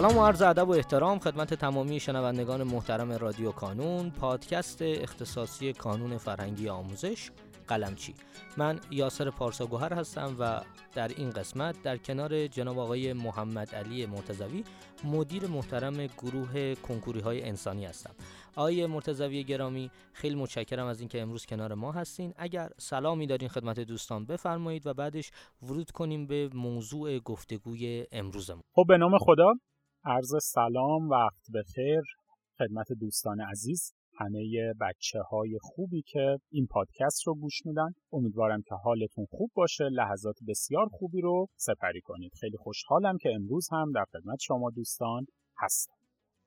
سلام و عرض ادب و احترام خدمت تمامی شنوندگان محترم رادیو کانون پادکست اختصاصی کانون فرهنگی آموزش قلمچی. من یاسر پارساگوهر هستم و در این قسمت در کنار جناب آقای محمد علی مرتزوی مدیر محترم گروه کنکوری های انسانی هستم. آقای مرتزوی گرامی خیلی متشکرم از اینکه امروز کنار ما هستین. اگر سلامی دارین خدمت دوستان بفرمایید و بعدش ورود کنیم به موضوع گفتگوی امروزمون. خب به نام خدا. عرض سلام وقت بخیر. خدمت دوستان عزیز همه بچه های خوبی که این پادکست رو گوش میدن. امیدوارم که حالتون خوب باشه لحظات بسیار خوبی رو سپری کنید. خیلی خوشحالم که امروز هم در خدمت شما دوستان هستم.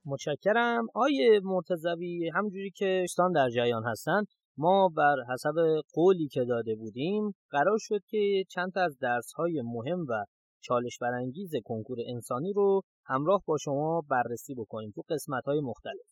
متشکرم. آیه مرتضوی همجوری که دوستان در جریان هستن ما بر حسب قولی که داده بودیم قرار شد که چند تا از درس های مهم و چالش برانگیز کنکور انسانی رو همراه با شما بررسی بکنیم تو قسمت های مختلف.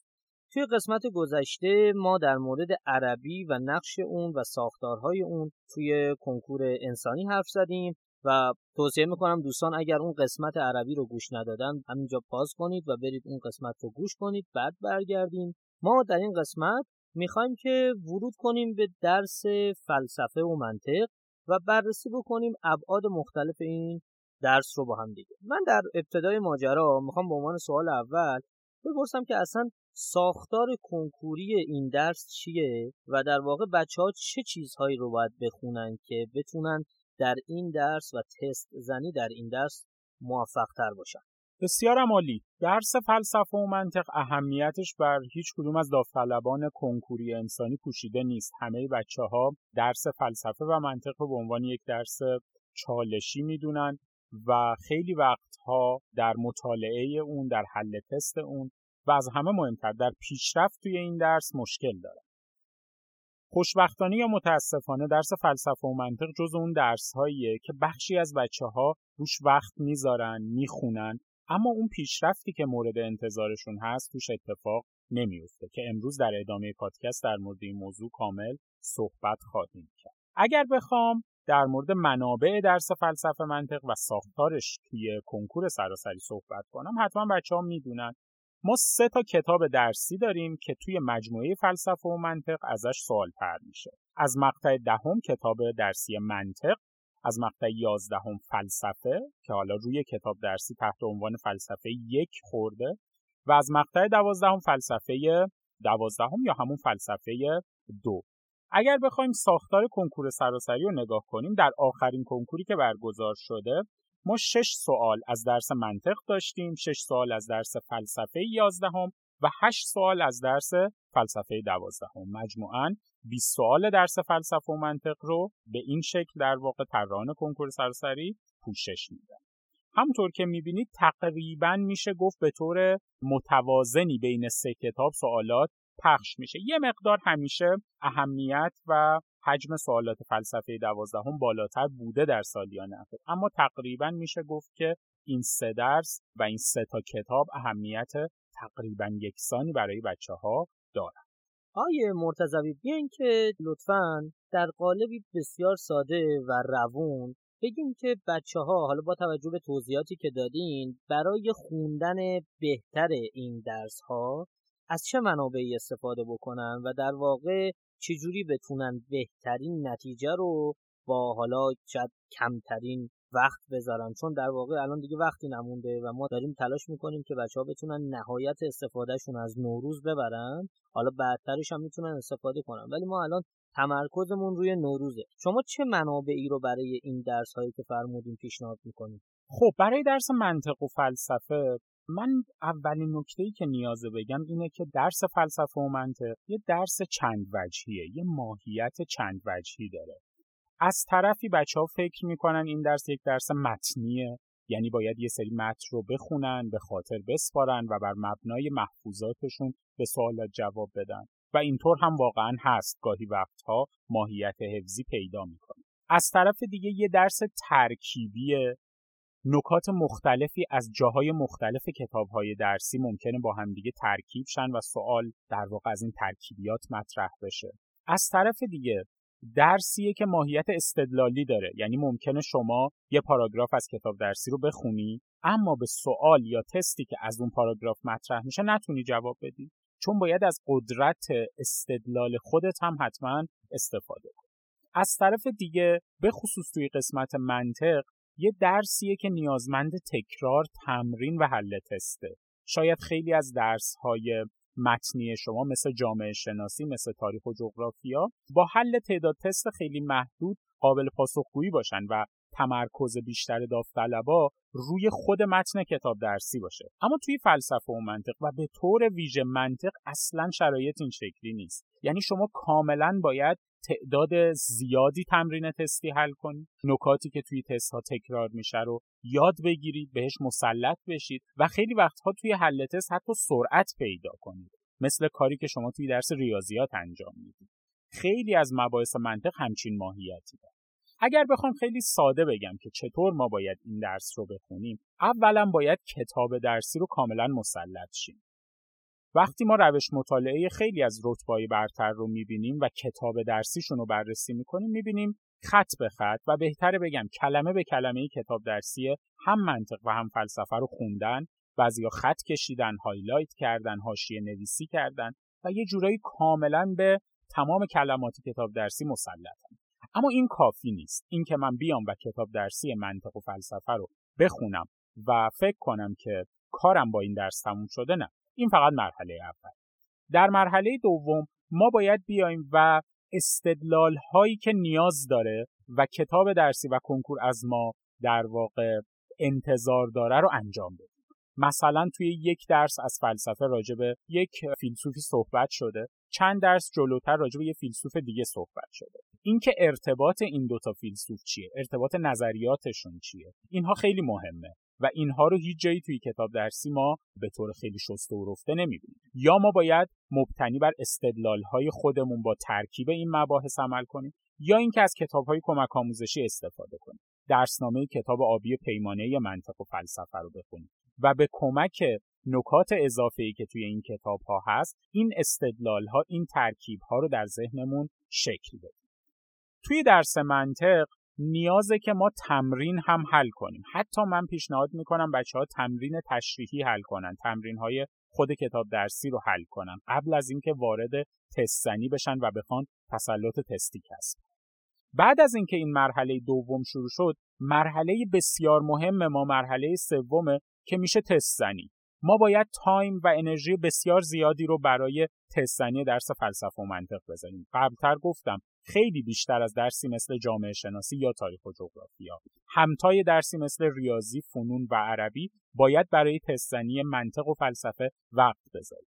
توی قسمت گذشته ما در مورد عربی و نقش اون و ساختارهای اون توی کنکور انسانی حرف زدیم و توصیه می‌کنم دوستان اگر اون قسمت عربی رو گوش ندادن همینجا پاس کنید و برید اون قسمت رو گوش کنید بعد برگردیم. ما در این قسمت می‌خوایم که ورود کنیم به درس فلسفه و منطق و بررسی بکنیم ابعاد مختلف این درس رو با هم دیگه. من در ابتدای ماجرا می‌خوام به عنوان سوال اول بپرسم که اصلا ساختار کنکوری این درس چیه و در واقع بچه ها چه چیزهایی رو باید بخونن که بتونن در این درس و تست زنی در این درس موفق تر باشن؟ بسیار عالی درس فلسفه و منطق اهمیتش بر هیچ کدوم از داوطلبان کنکوری انسانی پوشیده نیست. همه بچه ها درس فلسفه و منطق رو به عنوان یک درس چالشی می‌دونن. و خیلی وقتها در مطالعه اون در حل تست اون و از همه مهمتر در پیشرفت توی این درس مشکل داره. خوشبختانه یا متاسفانه درس فلسفه و منطق جز اون درس هاییه که بخشی از بچه ها روش وقت می‌ذارن می‌خونن اما اون پیشرفتی که مورد انتظارشون هست توش اتفاق نمیفته که امروز در ادامه پادکست در مورد این موضوع کامل صحبت خواهیم کرد اگر بخوام در مورد منابع درس فلسفه منطق و ساختارش توی کنکور سراسری صحبت کنم حتما بچه ها می‌دونن. ما سه تا کتاب درسی داریم که توی مجموعه فلسفه و منطق ازش سوال پر میشه. از مقطع دهم کتاب درسی منطق از مقطع یازدهم فلسفه که حالا روی کتاب درسی تحت عنوان فلسفه یک خورده و از مقطع دوازدهم فلسفه دوازدهم یا همون فلسفه دو. اگر بخوایم ساختار کنکور سراسری رو نگاه کنیم در آخرین کنکوری که برگزار شده ما شش سوال از درس منطق داشتیم شش سوال از درس فلسفه یازدهم و هشت سوال از درس فلسفه دوازدهم. مجموعاً 20 سوال درس فلسفه و منطق رو به این شکل در واقع طراحان کنکور سراسری پوشش میدن همونطور که می‌بینید تقریبا میشه گفت به طور متوازنی بین سه کتاب سوالات پخش میشه. یه مقدار همیشه اهمیت و حجم سوالات فلسفه دوازدهم بالاتر بوده در سالیان اخیر. اما تقریبا میشه گفت که این سه درس و این سه تا کتاب اهمیت تقریبا یکسانی برای بچه ها دارن. آیه مرتضوی بیاین که لطفا در قالبی بسیار ساده و روون بگیم که بچه ها حالا با توجه به توضیحاتی که دادین برای خوندن بهتر این درس ها از چه منابعی استفاده بکنن و در واقع چجوری بتونن بهترین نتیجه رو با حالا شاید کمترین وقت بذارن؟ چون در واقع الان دیگه وقتی نمونده و ما داریم تلاش می‌کنیم که بچه ها بتونن نهایت استفادهشون از نوروز ببرن حالا بعدترش هم می‌تونن استفاده کنن. ولی ما الان تمرکزمون روی نوروزه. شما چه منابعی رو برای این درس هایی که فرمودین پیشنهاد می‌کنید خب برای درس منطق و فلسفه من اولین نکته ای که نیازه بگم اینه که درس فلسفه و منطق یه درس چند وجهیه یه ماهیت چند وجهی داره. از طرفی بچه ها فکر می‌کنن این درس یک درس متنیه یعنی باید یه سری متن رو بخونن به خاطر بسپارن و بر مبنای محفوظاتشون به سوالات جواب بدن. و اینطور هم واقعا هست گاهی وقتها ماهیت حفظی پیدا می‌کنه. از طرف دیگه یه درس ترکیبیه نکات مختلفی از جاهای مختلف کتابهای درسی ممکنه با همدیگه ترکیب شن و سوال در واقع از این ترکیبیات مطرح بشه. از طرف دیگه درسیه که ماهیت استدلالی داره. یعنی ممکنه شما یه پاراگراف از کتاب درسی رو بخونی اما به سوال یا تستی که از اون پاراگراف مطرح میشه نتونی جواب بدی. چون باید از قدرت استدلال خودت هم حتما استفاده کنی. از طرف دیگه به خصوص توی قسمت منطق یه درسیه که نیازمند تکرار تمرین و حل تسته. شاید خیلی از درس های متنی شما مثل جامعه شناسی مثل تاریخ و جغرافیا با حل تعداد تست خیلی محدود قابل پاسخگویی باشن و تمرکز بیشتر داوطلبا روی خود متن کتاب درسی باشه. اما توی فلسفه و منطق و به طور ویژه منطق اصلا شرایط این شکلی نیست. یعنی شما کاملا باید تعداد زیادی تمرین تستی حل کنید نکاتی که توی تست ها تکرار میشه رو یاد بگیرید بهش مسلط بشید و خیلی وقتها توی حل تست حتی سرعت پیدا کنید. مثل کاری که شما توی درس ریاضیات انجام می‌دید. خیلی از مباحث منطق همچین ماهیتی داره اگر بخوام خیلی ساده بگم که چطور ما باید این درس رو بخونیم اولا باید کتاب درسی رو کاملا مسلط شیم. وقتی ما روش مطالعه خیلی از رتبای برتر رو می‌بینیم و کتاب درسیشون رو بررسی می‌کنیم می‌بینیم خط به خط و بهتره بگم کلمه به کلمه کتاب درسی هم منطق و هم فلسفه رو خوندن. بعضیا خط کشیدن highlight کردن حاشیه نویسی کردن و یه جورایی کاملا به تمام کلمات کتاب درسی مسلطن. اما این کافی نیست. اینکه من بیام و کتاب درسی منطق و فلسفه رو بخونم و فکر کنم که کارم با این درس تموم شده نه. این فقط مرحله اول. در مرحله دوم ما باید بیایم و استدلال هایی که نیاز داره و کتاب درسی و کنکور از ما در واقع انتظار داره رو انجام بدیم. مثلا توی یک درس از فلسفه راجع یک فیلسوفی صحبت شده چند درس جلوتر راجع به یک فیلسوف دیگه صحبت شده. اینکه ارتباط این دوتا فیلسوف چیه؟ ارتباط نظریاتشون چیه؟ اینها خیلی مهمه. و اینها رو هیچ جایی توی کتاب درسی ما به طور خیلی شسته و رفته نمی‌بینیم. یا ما باید مبتنی بر استدلال های خودمون با ترکیب این مباحث عمل کنیم یا اینکه از کتاب های کمک آموزشی استفاده کنیم. درسنامه کتاب آبی پیمانه منطق و فلسفه رو بخونیم. و به کمک نکات اضافه که توی این کتاب ها هست این استدلال ها این ترکیب ها رو در ذهنمون شکل بدیم. توی درس منطق نیازه که ما تمرین هم حل کنیم. حتی من پیشنهاد می‌کنم بچه ها تمرین تشریحی حل کنن تمرین های خود کتاب درسی رو حل کنن. قبل از اینکه وارد تست زنی بشن و بخوان تسلط تستی کسب. بعد از اینکه این مرحله دوم شروع شد مرحله بسیار مهم ما مرحله سومه که میشه تست زنی ما باید تایم و انرژی بسیار زیادی رو برای تست زنی درس فلسفه و منطق بذاریم قبلتر گفتم خیلی بیشتر از درسی مثل جامعه شناسی یا تاریخ و جغرافیا همتای درسی مثل ریاضی، فنون و عربی باید برای تستنی منطق و فلسفه وقت بذاریم.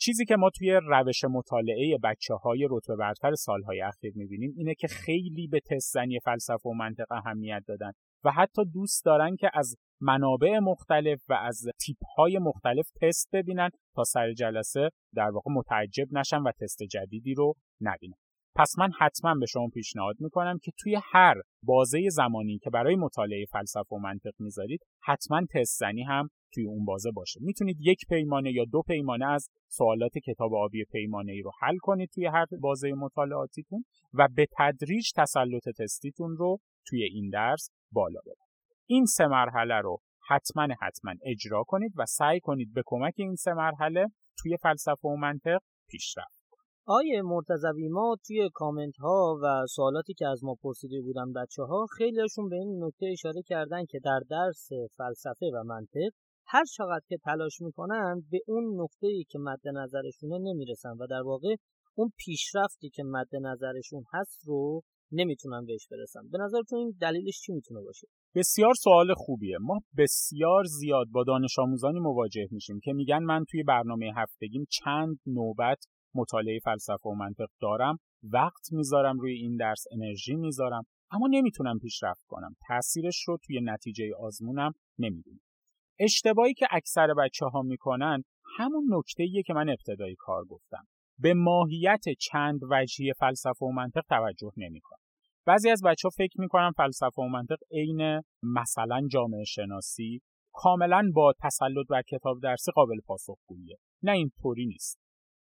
چیزی که ما توی روش مطالعه بچه های رتبه برتر سالهای اخیر می‌بینیم اینه که خیلی به تستنی فلسفه و منطق اهمیت دادن و حتی دوست دارن که از منابع مختلف و از تیپ های مختلف تست ببینن تا سر جلسه در واقع متعجب نشن و تست جدیدی رو نبینن. پس من حتما به شما پیشنهاد می‌کنم که توی هر بازه زمانی که برای مطالعه فلسفه و منطق می‌ذارید حتما تست زنی هم توی اون بازه باشه. می‌تونید یک پیمانه یا دو پیمانه از سوالات کتاب آبی پیمانه ای رو حل کنید توی هر بازه مطالعاتیتون و به تدریج تسلط تستیتون رو توی این درس بالا ببرید. این سه مرحله رو حتما حتما اجرا کنید و سعی کنید به کمک این سه مرحله توی فلسفه و منطق پیشرفت. آیه مرتضوی ما توی کامنت ها و سوالاتی که از ما پرسیده بودن بچه ها خیلیشون به این نکته اشاره کردن که در درس فلسفه و منطق هر چقدر که تلاش می‌کنن به اون نقطه ای که مد نظرشونه نمی‌رسن و در واقع اون پیشرفتی که مد نظرشون هست رو نمی‌تونن بهش برسن. به نظرتون این دلیلش چی می‌تونه باشه؟ بسیار سوال خوبیه. ما بسیار زیاد با دانش آموزانی مواجه میشیم که میگن من توی برنامه هفتگیم چند نوبت مطالعه فلسفه و منطق دارم وقت می‌ذارم روی این درس انرژی می‌ذارم اما نمی‌تونم پیشرفت کنم. تاثیرش رو توی نتیجه آزمونم نمی‌بینم. اشتباهی که اکثر بچه ها می‌کنن همون نکته که من ابتدای کار گفتم. به ماهیت چند وجهی فلسفه و منطق توجه نمی‌کنن بعضی از بچه ها فکر می‌کنن فلسفه و منطق عین مثلا جامعه شناسی کاملا با تسلط بر کتاب درسی قابل پاسخگوییه. نه اینطوری نیست.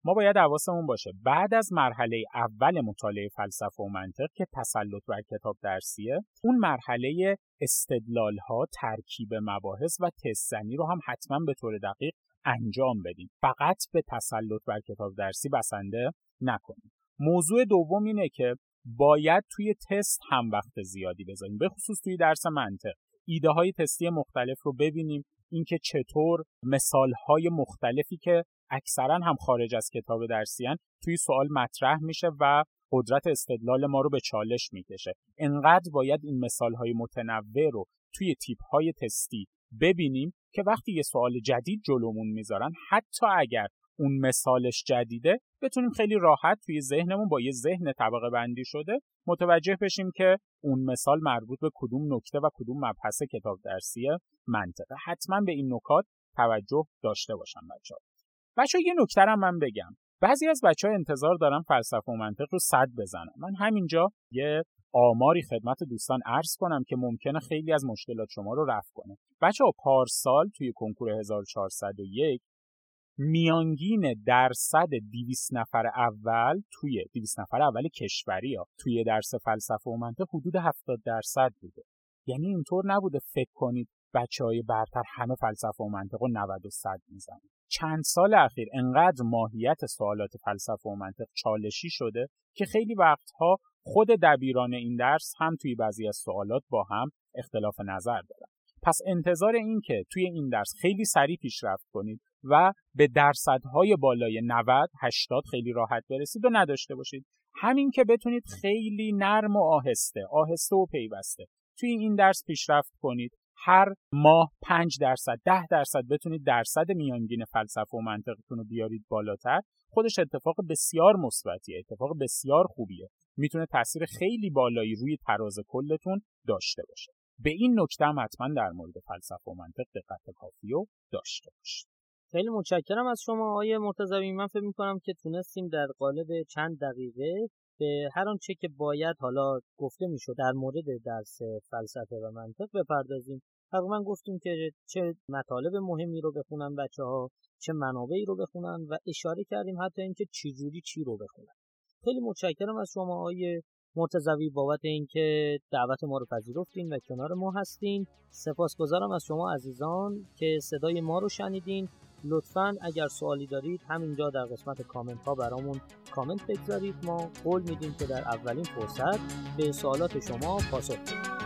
ما باید حواسمون باشه. بعد از مرحله اول مطالعه فلسفه و منطق که تسلط بر کتاب درسیه اون مرحله استدلال ها ترکیب مباحث و تستنی رو هم حتما به طور دقیق انجام بدیم. فقط به تسلط بر کتاب درسی بسنده نکنیم. موضوع دوم اینه که باید توی تست هم وقت زیادی بذاریم. به خصوص توی درس منطق. ایده های تستی مختلف رو ببینیم. اینکه چطور مثال های مختلفی که اکثرا هم خارج از کتاب درسیان توی سوال مطرح میشه و قدرت استدلال ما رو به چالش می‌کشه. انقدر باید این مثال های متنوع رو توی تیپ های تستی ببینیم که وقتی یه سوال جدید جلومون می‌ذارن حتی اگر اون مثالش جدیده بتونیم خیلی راحت توی ذهنمون با یه ذهن طبقه بندی شده متوجه بشیم که اون مثال مربوط به کدوم نکته و کدوم مبحث کتاب درسی منطقه. حتما به این نکات توجه داشته باشم بچه ها بچه یه نکته من بگم. بعضی از بچه ها انتظار دارن فلسفه و منطق رو صد بزنم من همینجا یه آماری خدمت دوستان عرض کنم که ممکنه خیلی از مشکلات شما رو رفع کنه. بچه پارسال توی کنکور 1401 میانگین درصد 200 نفر اول توی 200 نفر اول کشوری ها توی درس فلسفه و منطق حدود 70 درصد بوده. یعنی اینطور نبوده فکر کنید بچه های برتر همه فلسفه و منطق و 90 و 100 می‌زنن. چند سال اخیر انقدر ماهیت سوالات فلسفه و منطق چالشی شده که خیلی وقتها خود دبیران این درس هم توی بعضی از سوالات با هم اختلاف نظر دارن. پس انتظار این که توی این درس خیلی سریع پیشرفت کنید و به درصدهای بالای 90 80 خیلی راحت برسید و نداشته باشید. همین که بتونید خیلی نرم و آهسته آهسته و پیوسته توی این درس پیشرفت کنید. هر ماه 5 درصد 10 درصد بتونید درصد میانگین فلسفه و منطقتون رو بیارید بالاتر خودش اتفاق بسیار مثبتیه اتفاق بسیار خوبیه. می‌تونه تاثیر خیلی بالایی روی تراز کلتون داشته باشه. به این نکته هم حتما در مورد فلسفه و منطق دقت کافی رو داشته باشید. خیلی متشکرم از شما آقای مرتضوی. من فکر می‌کنم که تونستیم در قالب چند دقیقه به هر آنچه که باید حالا گفته می‌شد در مورد درس فلسفه و منطق بپردازیم تقریبا گفتیم که چه مطالب مهمی رو بخونن بچه ها چه منابعی رو بخونن و اشاره کردیم حتی اینکه چجوری چی رو بخونن. خیلی متشکرم از شما آقای مرتضوی بابت اینکه دعوت ما رو پذیرفتین و کنار ما هستین. سپاسگزارم از شما عزیزان که صدای ما رو شنیدین. لطفا اگر سوالی دارید همینجا در قسمت کامنت ها برامون کامنت بگذارید. ما قول میدیم که در اولین فرصت به سوالات شما پاسخ بدیم.